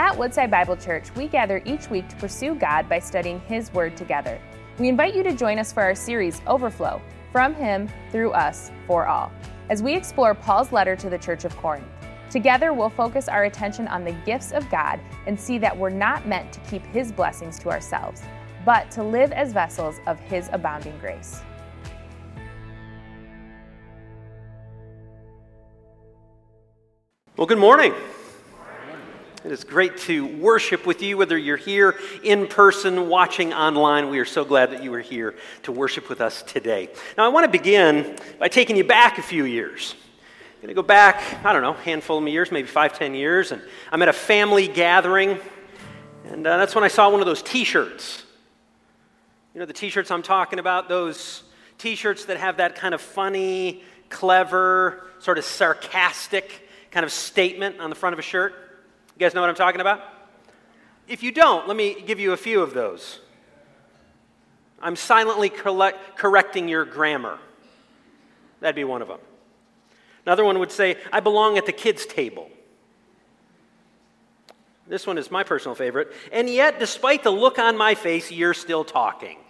At Woodside Bible Church, we gather each week to pursue God by studying His Word together. We invite you to join us for our series, Overflow From Him, Through Us, For All, as we explore Paul's letter to the Church of Corinth. Together, we'll focus our attention on the gifts of God and see that we're not meant to keep His blessings to ourselves, but to live as vessels of His abounding grace. Well, good morning. It is great to worship with you, whether you're here in person, watching online. We are so glad that you are here to worship with us today. Now, I want to begin by taking you back a few years. I'm going to go back, I don't know, handful of years, maybe five, ten years, and I'm at a family gathering, and uh, that's when I saw one of those t shirts. You know, the t shirts I'm talking about, those t shirts that have that kind of funny, clever, sort of sarcastic kind of statement on the front of a shirt. You guys know what I'm talking about? If you don't, let me give you a few of those. I'm silently collect, correcting your grammar. That'd be one of them. Another one would say, I belong at the kids' table. This one is my personal favorite. And yet, despite the look on my face, you're still talking.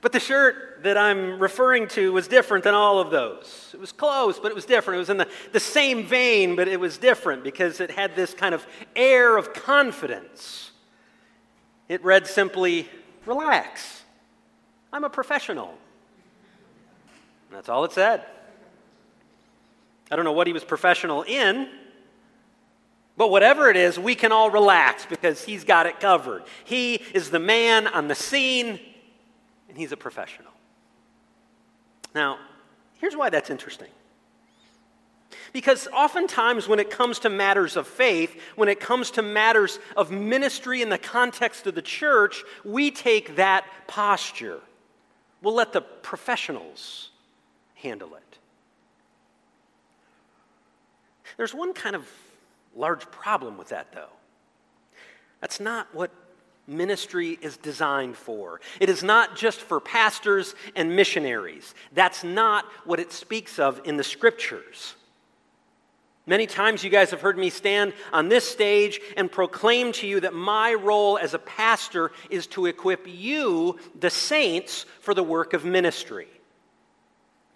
But the shirt that I'm referring to was different than all of those. It was close, but it was different. It was in the, the same vein, but it was different because it had this kind of air of confidence. It read simply, Relax. I'm a professional. That's all it said. I don't know what he was professional in, but whatever it is, we can all relax because he's got it covered. He is the man on the scene and he's a professional. Now, here's why that's interesting. Because oftentimes, when it comes to matters of faith, when it comes to matters of ministry in the context of the church, we take that posture. We'll let the professionals handle it. There's one kind of large problem with that, though. That's not what ministry is designed for. It is not just for pastors and missionaries. That's not what it speaks of in the scriptures. Many times you guys have heard me stand on this stage and proclaim to you that my role as a pastor is to equip you, the saints, for the work of ministry.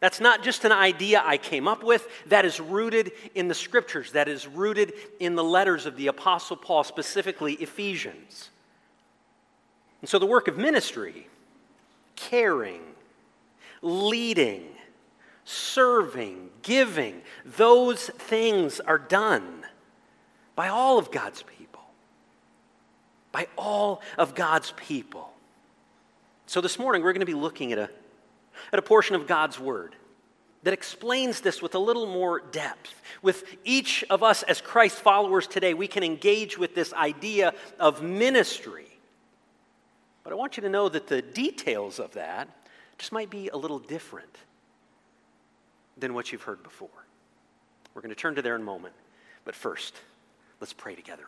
That's not just an idea I came up with. That is rooted in the scriptures. That is rooted in the letters of the Apostle Paul, specifically Ephesians. And so the work of ministry, caring, leading, serving, giving, those things are done by all of God's people. By all of God's people. So this morning we're going to be looking at a, at a portion of God's Word that explains this with a little more depth. With each of us as Christ followers today, we can engage with this idea of ministry but I want you to know that the details of that just might be a little different than what you've heard before. We're going to turn to there in a moment. But first, let's pray together.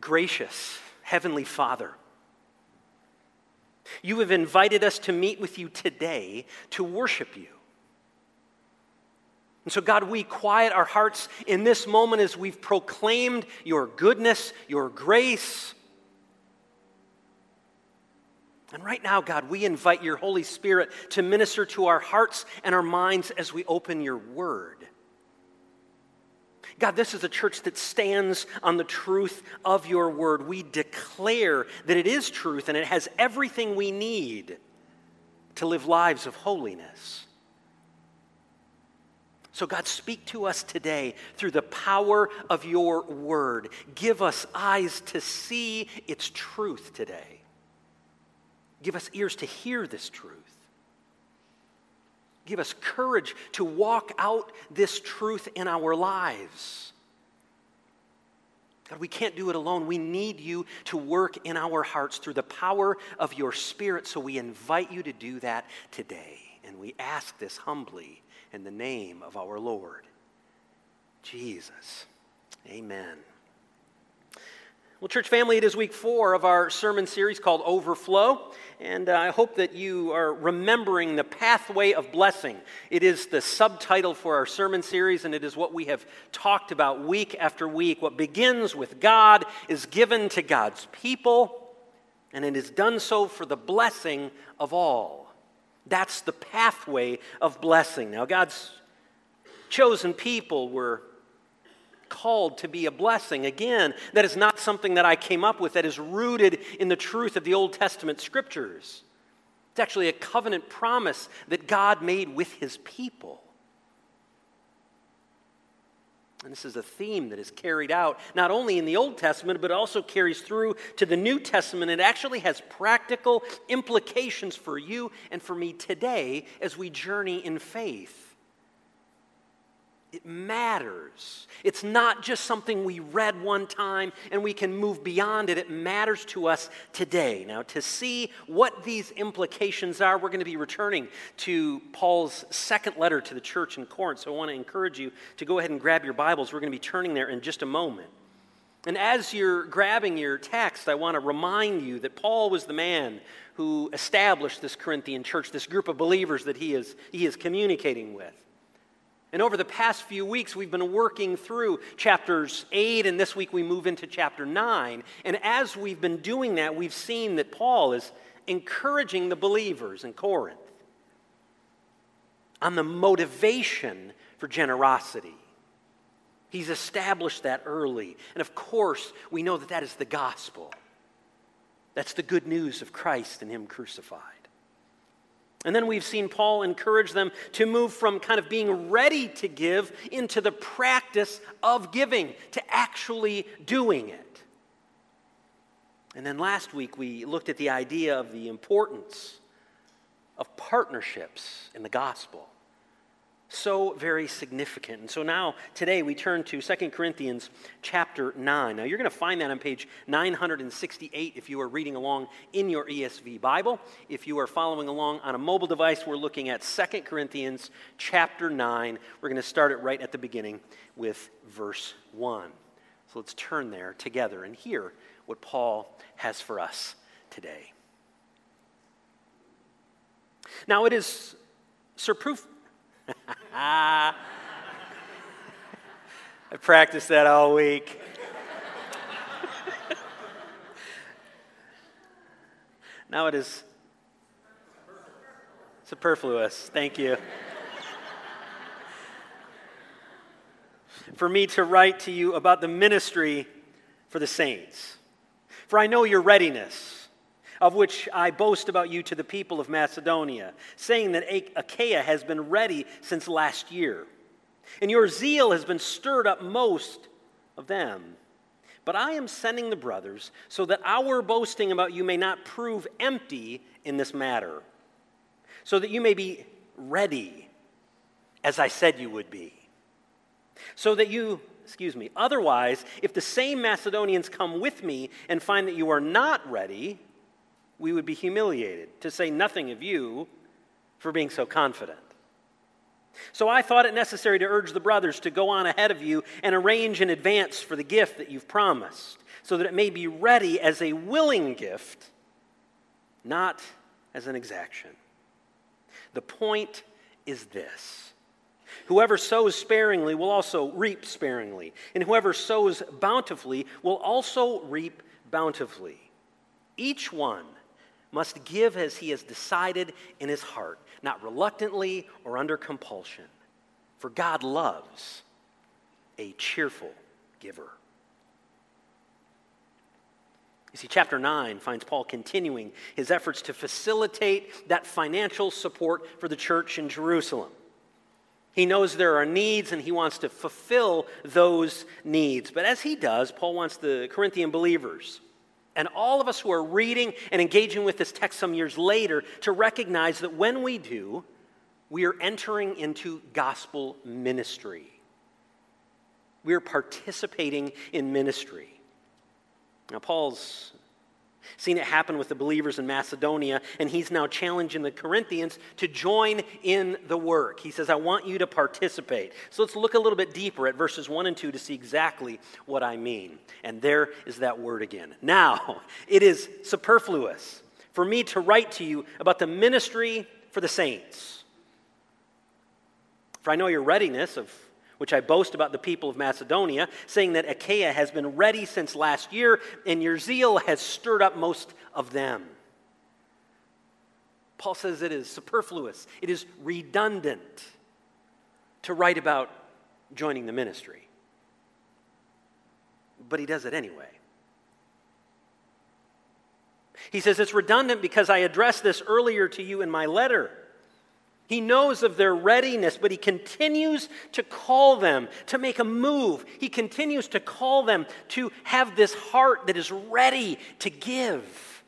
Gracious Heavenly Father, you have invited us to meet with you today to worship you. And so, God, we quiet our hearts in this moment as we've proclaimed your goodness, your grace. And right now, God, we invite your Holy Spirit to minister to our hearts and our minds as we open your word. God, this is a church that stands on the truth of your word. We declare that it is truth and it has everything we need to live lives of holiness. So, God, speak to us today through the power of your word. Give us eyes to see its truth today. Give us ears to hear this truth. Give us courage to walk out this truth in our lives. God, we can't do it alone. We need you to work in our hearts through the power of your Spirit. So we invite you to do that today. And we ask this humbly in the name of our Lord Jesus. Amen. Well, church family, it is week four of our sermon series called Overflow, and uh, I hope that you are remembering the pathway of blessing. It is the subtitle for our sermon series, and it is what we have talked about week after week. What begins with God is given to God's people, and it is done so for the blessing of all. That's the pathway of blessing. Now, God's chosen people were called to be a blessing. Again, that is not something that I came up with, that is rooted in the truth of the Old Testament scriptures. It's actually a covenant promise that God made with his people. And this is a theme that is carried out not only in the Old Testament, but also carries through to the New Testament. It actually has practical implications for you and for me today as we journey in faith. It matters. It's not just something we read one time and we can move beyond it. It matters to us today. Now, to see what these implications are, we're going to be returning to Paul's second letter to the church in Corinth. So I want to encourage you to go ahead and grab your Bibles. We're going to be turning there in just a moment. And as you're grabbing your text, I want to remind you that Paul was the man who established this Corinthian church, this group of believers that he is, he is communicating with. And over the past few weeks, we've been working through chapters 8, and this week we move into chapter 9. And as we've been doing that, we've seen that Paul is encouraging the believers in Corinth on the motivation for generosity. He's established that early. And of course, we know that that is the gospel. That's the good news of Christ and Him crucified. And then we've seen Paul encourage them to move from kind of being ready to give into the practice of giving, to actually doing it. And then last week we looked at the idea of the importance of partnerships in the gospel so very significant. And so now, today, we turn to 2 Corinthians chapter 9. Now, you're going to find that on page 968 if you are reading along in your ESV Bible. If you are following along on a mobile device, we're looking at 2 Corinthians chapter 9. We're going to start it right at the beginning with verse 1. So let's turn there together and hear what Paul has for us today. Now, it is surproof I practiced that all week. now it is superfluous. Thank you. for me to write to you about the ministry for the saints. For I know your readiness of which I boast about you to the people of Macedonia, saying that Achaia has been ready since last year, and your zeal has been stirred up most of them. But I am sending the brothers so that our boasting about you may not prove empty in this matter, so that you may be ready, as I said you would be. So that you, excuse me, otherwise, if the same Macedonians come with me and find that you are not ready, we would be humiliated, to say nothing of you for being so confident. So I thought it necessary to urge the brothers to go on ahead of you and arrange in advance for the gift that you've promised, so that it may be ready as a willing gift, not as an exaction. The point is this Whoever sows sparingly will also reap sparingly, and whoever sows bountifully will also reap bountifully. Each one must give as he has decided in his heart, not reluctantly or under compulsion. For God loves a cheerful giver. You see, chapter 9 finds Paul continuing his efforts to facilitate that financial support for the church in Jerusalem. He knows there are needs and he wants to fulfill those needs. But as he does, Paul wants the Corinthian believers and all of us who are reading and engaging with this text some years later to recognize that when we do, we are entering into gospel ministry. We are participating in ministry. Now, Paul's Seen it happen with the believers in Macedonia, and he's now challenging the Corinthians to join in the work. He says, I want you to participate. So let's look a little bit deeper at verses 1 and 2 to see exactly what I mean. And there is that word again. Now, it is superfluous for me to write to you about the ministry for the saints. For I know your readiness of which I boast about the people of Macedonia, saying that Achaia has been ready since last year, and your zeal has stirred up most of them. Paul says it is superfluous, it is redundant to write about joining the ministry. But he does it anyway. He says it's redundant because I addressed this earlier to you in my letter. He knows of their readiness, but he continues to call them to make a move. He continues to call them to have this heart that is ready to give.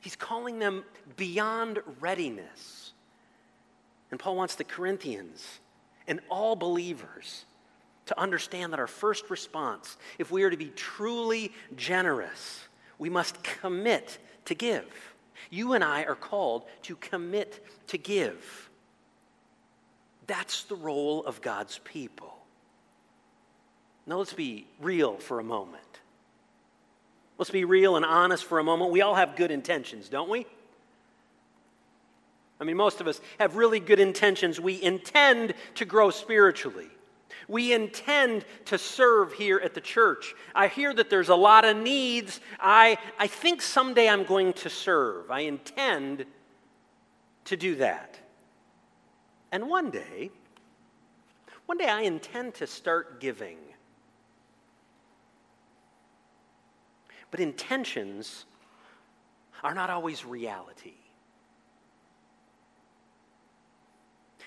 He's calling them beyond readiness. And Paul wants the Corinthians and all believers to understand that our first response, if we are to be truly generous, we must commit to give. You and I are called to commit to give. That's the role of God's people. Now let's be real for a moment. Let's be real and honest for a moment. We all have good intentions, don't we? I mean, most of us have really good intentions. We intend to grow spiritually. We intend to serve here at the church. I hear that there's a lot of needs. I, I think someday I'm going to serve. I intend to do that. And one day, one day I intend to start giving. But intentions are not always reality.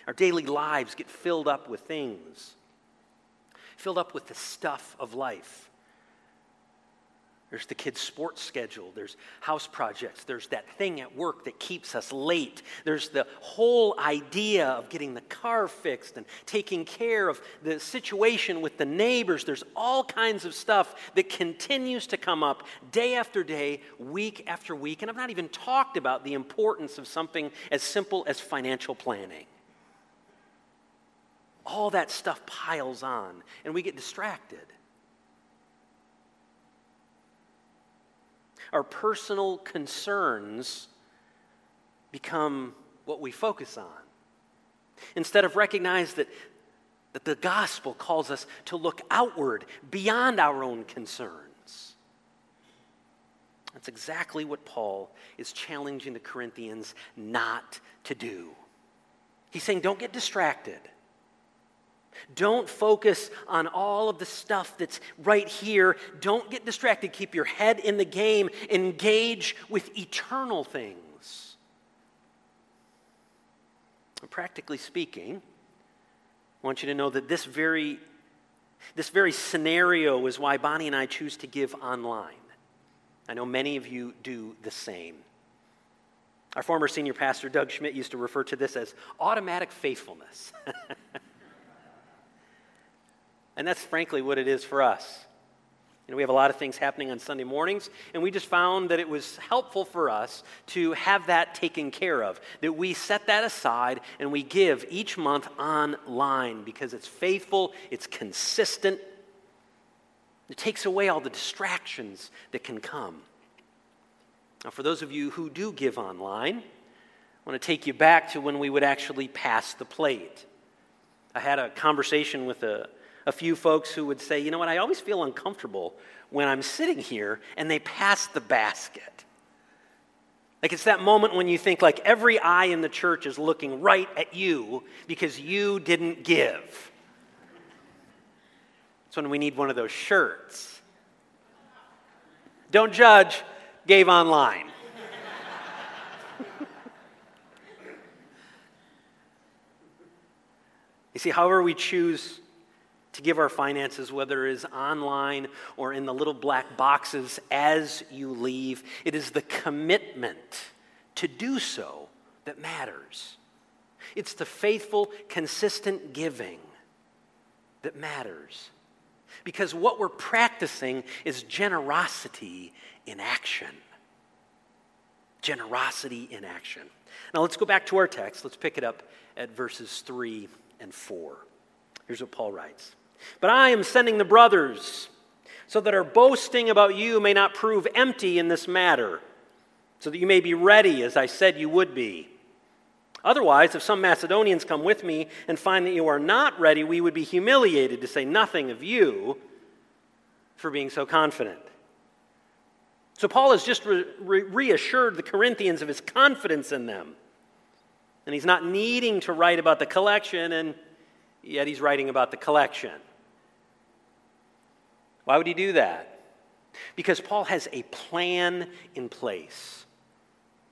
Our daily lives get filled up with things filled up with the stuff of life. There's the kids' sports schedule. There's house projects. There's that thing at work that keeps us late. There's the whole idea of getting the car fixed and taking care of the situation with the neighbors. There's all kinds of stuff that continues to come up day after day, week after week. And I've not even talked about the importance of something as simple as financial planning all that stuff piles on and we get distracted. Our personal concerns become what we focus on. Instead of recognize that, that the gospel calls us to look outward beyond our own concerns. That's exactly what Paul is challenging the Corinthians not to do. He's saying, don't get distracted. Don't focus on all of the stuff that's right here. Don't get distracted. Keep your head in the game. Engage with eternal things. Practically speaking, I want you to know that this very, this very scenario is why Bonnie and I choose to give online. I know many of you do the same. Our former senior pastor, Doug Schmidt, used to refer to this as automatic faithfulness. And that's frankly what it is for us. You know, we have a lot of things happening on Sunday mornings, and we just found that it was helpful for us to have that taken care of. That we set that aside and we give each month online because it's faithful, it's consistent, it takes away all the distractions that can come. Now, for those of you who do give online, I want to take you back to when we would actually pass the plate. I had a conversation with a a few folks who would say, you know what, I always feel uncomfortable when I'm sitting here and they pass the basket. Like it's that moment when you think like every eye in the church is looking right at you because you didn't give. It's when we need one of those shirts. Don't judge, gave online. you see, however we choose to give our finances, whether it is online or in the little black boxes as you leave. It is the commitment to do so that matters. It's the faithful, consistent giving that matters. Because what we're practicing is generosity in action. Generosity in action. Now let's go back to our text. Let's pick it up at verses 3 and 4. Here's what Paul writes But I am sending the brothers so that our boasting about you may not prove empty in this matter, so that you may be ready as I said you would be. Otherwise, if some Macedonians come with me and find that you are not ready, we would be humiliated, to say nothing of you, for being so confident. So, Paul has just re- re- reassured the Corinthians of his confidence in them. And he's not needing to write about the collection, and yet he's writing about the collection. Why would he do that? Because Paul has a plan in place.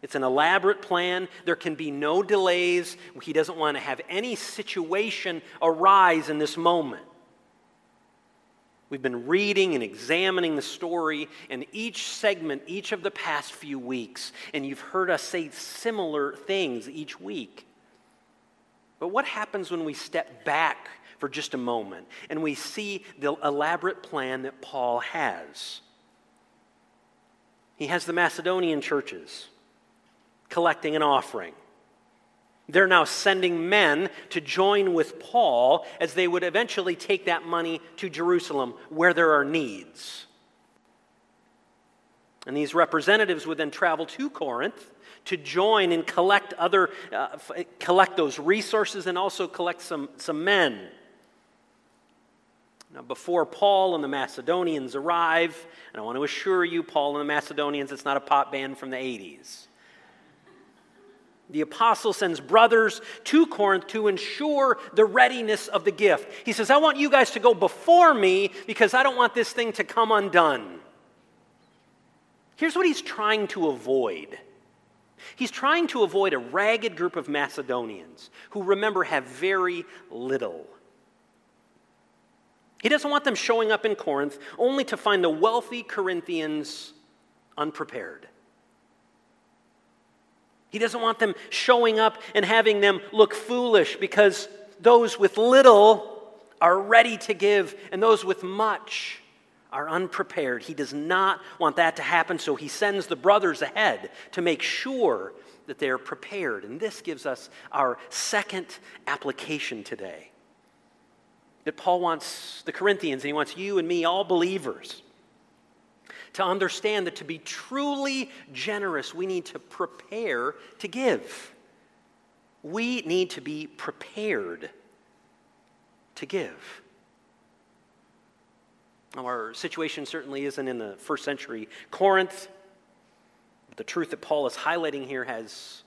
It's an elaborate plan. There can be no delays. He doesn't want to have any situation arise in this moment. We've been reading and examining the story in each segment, each of the past few weeks, and you've heard us say similar things each week. But what happens when we step back for just a moment and we see the elaborate plan that Paul has? He has the Macedonian churches collecting an offering. They're now sending men to join with Paul as they would eventually take that money to Jerusalem where there are needs. And these representatives would then travel to Corinth to join and collect other uh, collect those resources and also collect some, some men. Now, before Paul and the Macedonians arrive, and I want to assure you, Paul and the Macedonians, it's not a pop band from the 80s the apostle sends brothers to Corinth to ensure the readiness of the gift. He says, I want you guys to go before me because I don't want this thing to come undone. Here's what he's trying to avoid. He's trying to avoid a ragged group of Macedonians who, remember, have very little. He doesn't want them showing up in Corinth only to find the wealthy Corinthians unprepared. He doesn't want them showing up and having them look foolish because those with little are ready to give and those with much are unprepared. He does not want that to happen, so he sends the brothers ahead to make sure that they are prepared. And this gives us our second application today. That Paul wants the Corinthians, and he wants you and me, all believers, to understand that to be truly generous, we need to prepare to give. We need to be prepared to give. Now, our situation certainly isn't in the first century Corinth, but the truth that Paul is highlighting here has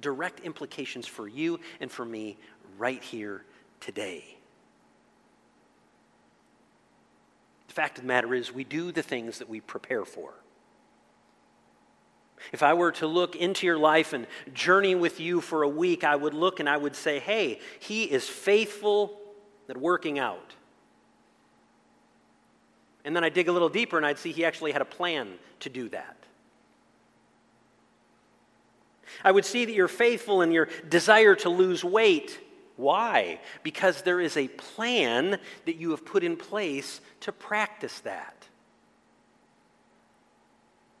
direct implications for you and for me right here today. The fact of the matter is, we do the things that we prepare for. If I were to look into your life and journey with you for a week, I would look and I would say, hey, he is faithful at working out. And then I dig a little deeper and I'd see he actually had a plan to do that. I would see that you're faithful in your desire to lose weight why? Because there is a plan that you have put in place to practice that.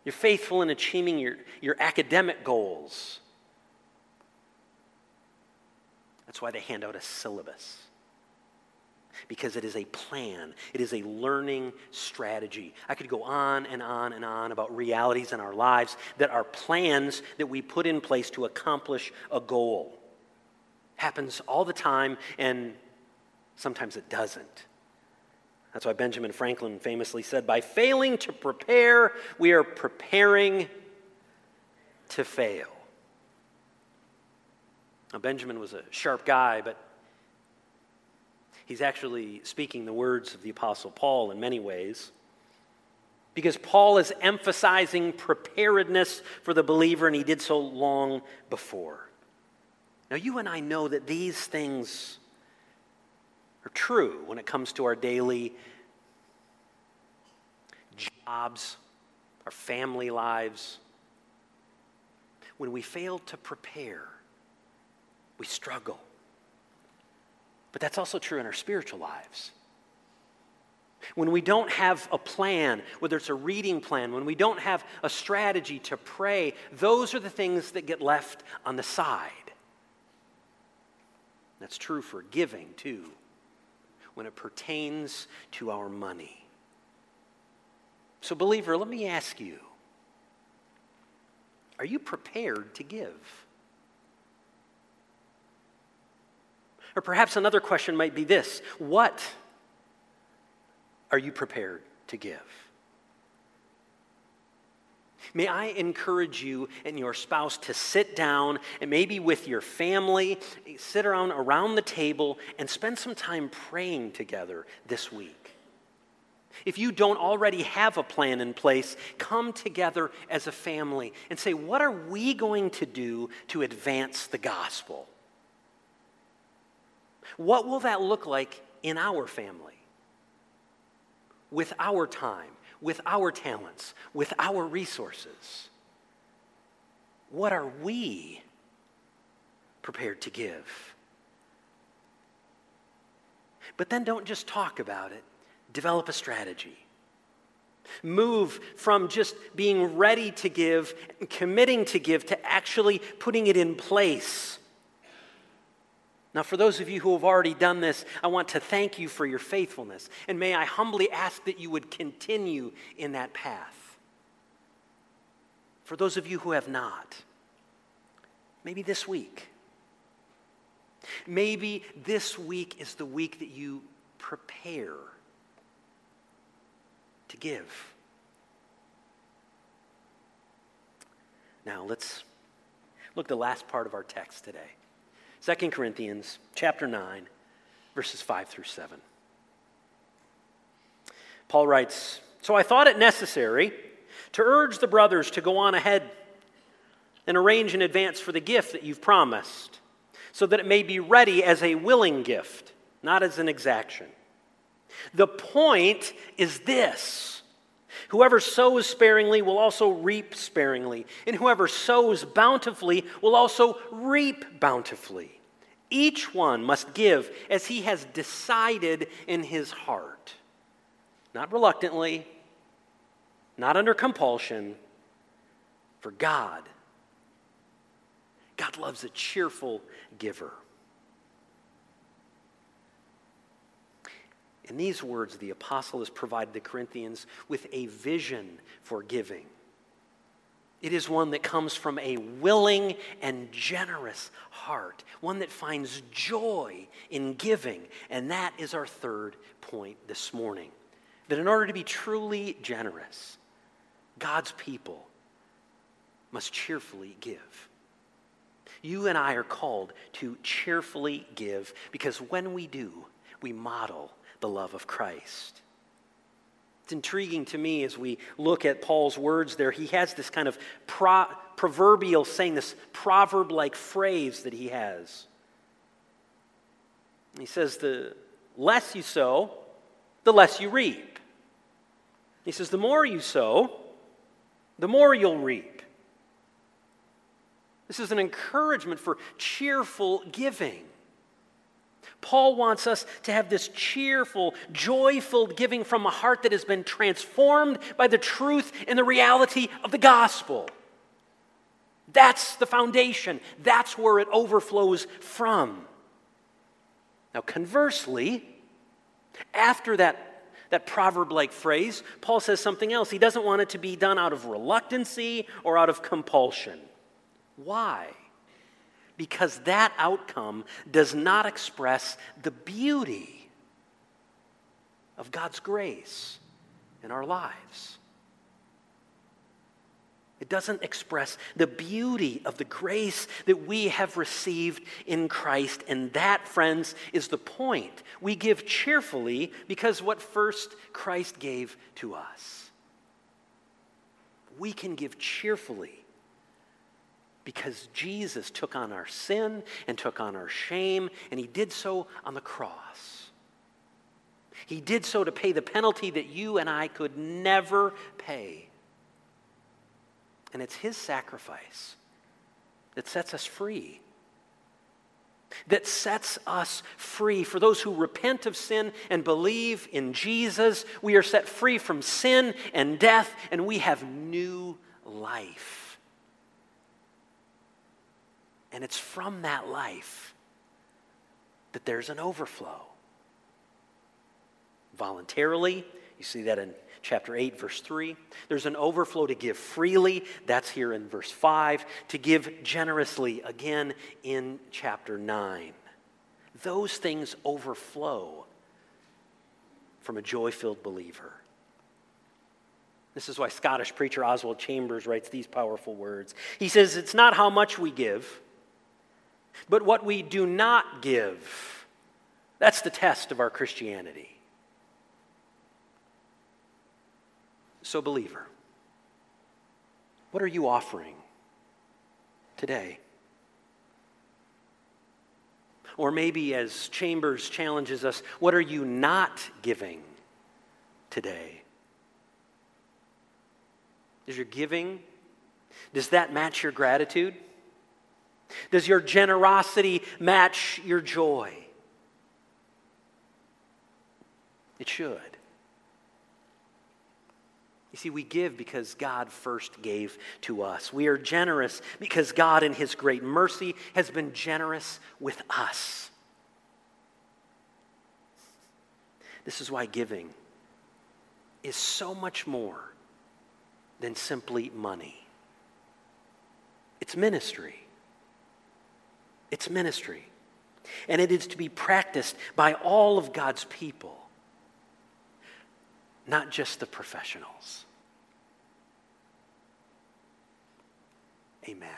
You're faithful in achieving your, your academic goals. That's why they hand out a syllabus. Because it is a plan, it is a learning strategy. I could go on and on and on about realities in our lives that are plans that we put in place to accomplish a goal happens all the time, and sometimes it doesn't. That's why Benjamin Franklin famously said, By failing to prepare, we are preparing to fail. Now, Benjamin was a sharp guy, but he's actually speaking the words of the Apostle Paul in many ways. Because Paul is emphasizing preparedness for the believer, and he did so long before. Now, you and I know that these things are true when it comes to our daily jobs, our family lives. When we fail to prepare, we struggle. But that's also true in our spiritual lives. When we don't have a plan, whether it's a reading plan, when we don't have a strategy to pray, those are the things that get left on the side. That's true for giving, too, when it pertains to our money. So, believer, let me ask you are you prepared to give? Or perhaps another question might be this What are you prepared to give? May I encourage you and your spouse to sit down and maybe with your family, sit around around the table and spend some time praying together this week. If you don't already have a plan in place, come together as a family and say, What are we going to do to advance the gospel? What will that look like in our family? With our time, with our talents, with our resources? What are we prepared to give? But then don't just talk about it, develop a strategy. Move from just being ready to give, committing to give, to actually putting it in place. Now, for those of you who have already done this, I want to thank you for your faithfulness. And may I humbly ask that you would continue in that path. For those of you who have not, maybe this week. Maybe this week is the week that you prepare to give. Now, let's look at the last part of our text today. 2 Corinthians chapter 9, verses 5 through 7. Paul writes, So I thought it necessary to urge the brothers to go on ahead and arrange in advance for the gift that you've promised, so that it may be ready as a willing gift, not as an exaction. The point is this Whoever sows sparingly will also reap sparingly, and whoever sows bountifully will also reap bountifully. Each one must give as he has decided in his heart, not reluctantly, not under compulsion, for God. God loves a cheerful giver. In these words, the apostle has provided the Corinthians with a vision for giving. It is one that comes from a willing and generous heart, one that finds joy in giving. And that is our third point this morning. That in order to be truly generous, God's people must cheerfully give. You and I are called to cheerfully give because when we do, we model the love of Christ. It's intriguing to me as we look at Paul's words there. He has this kind of pro- proverbial saying, this proverb like phrase that he has. He says, The less you sow, the less you reap. He says, The more you sow, the more you'll reap. This is an encouragement for cheerful giving. Paul wants us to have this cheerful, joyful giving from a heart that has been transformed by the truth and the reality of the gospel. That's the foundation, that's where it overflows from. Now, conversely, after that, that proverb like phrase, Paul says something else. He doesn't want it to be done out of reluctancy or out of compulsion. Why? Because that outcome does not express the beauty of God's grace in our lives. It doesn't express the beauty of the grace that we have received in Christ. And that, friends, is the point. We give cheerfully because what first Christ gave to us. We can give cheerfully because Jesus took on our sin and took on our shame, and he did so on the cross. He did so to pay the penalty that you and I could never pay. And it's his sacrifice that sets us free. that sets us free. For those who repent of sin and believe in Jesus, we are set free from sin and death, and we have new life. And it's from that life that there's an overflow. Voluntarily, you see that in chapter 8, verse 3. There's an overflow to give freely. That's here in verse 5. To give generously, again in chapter 9. Those things overflow from a joy filled believer. This is why Scottish preacher Oswald Chambers writes these powerful words. He says, It's not how much we give, but what we do not give. That's the test of our Christianity. So, believer, what are you offering today? Or maybe, as Chambers challenges us, what are you not giving today? Is your giving, does that match your gratitude? Does your generosity match your joy? It should. You see, we give because God first gave to us. We are generous because God, in His great mercy, has been generous with us. This is why giving is so much more than simply money. It's ministry. It's ministry. And it is to be practiced by all of God's people not just the professionals. Amen.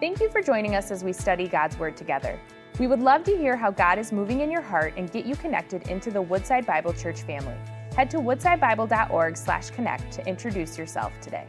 Thank you for joining us as we study God's Word together. We would love to hear how God is moving in your heart and get you connected into the Woodside Bible Church family. Head to woodsidebible.org/connect to introduce yourself today.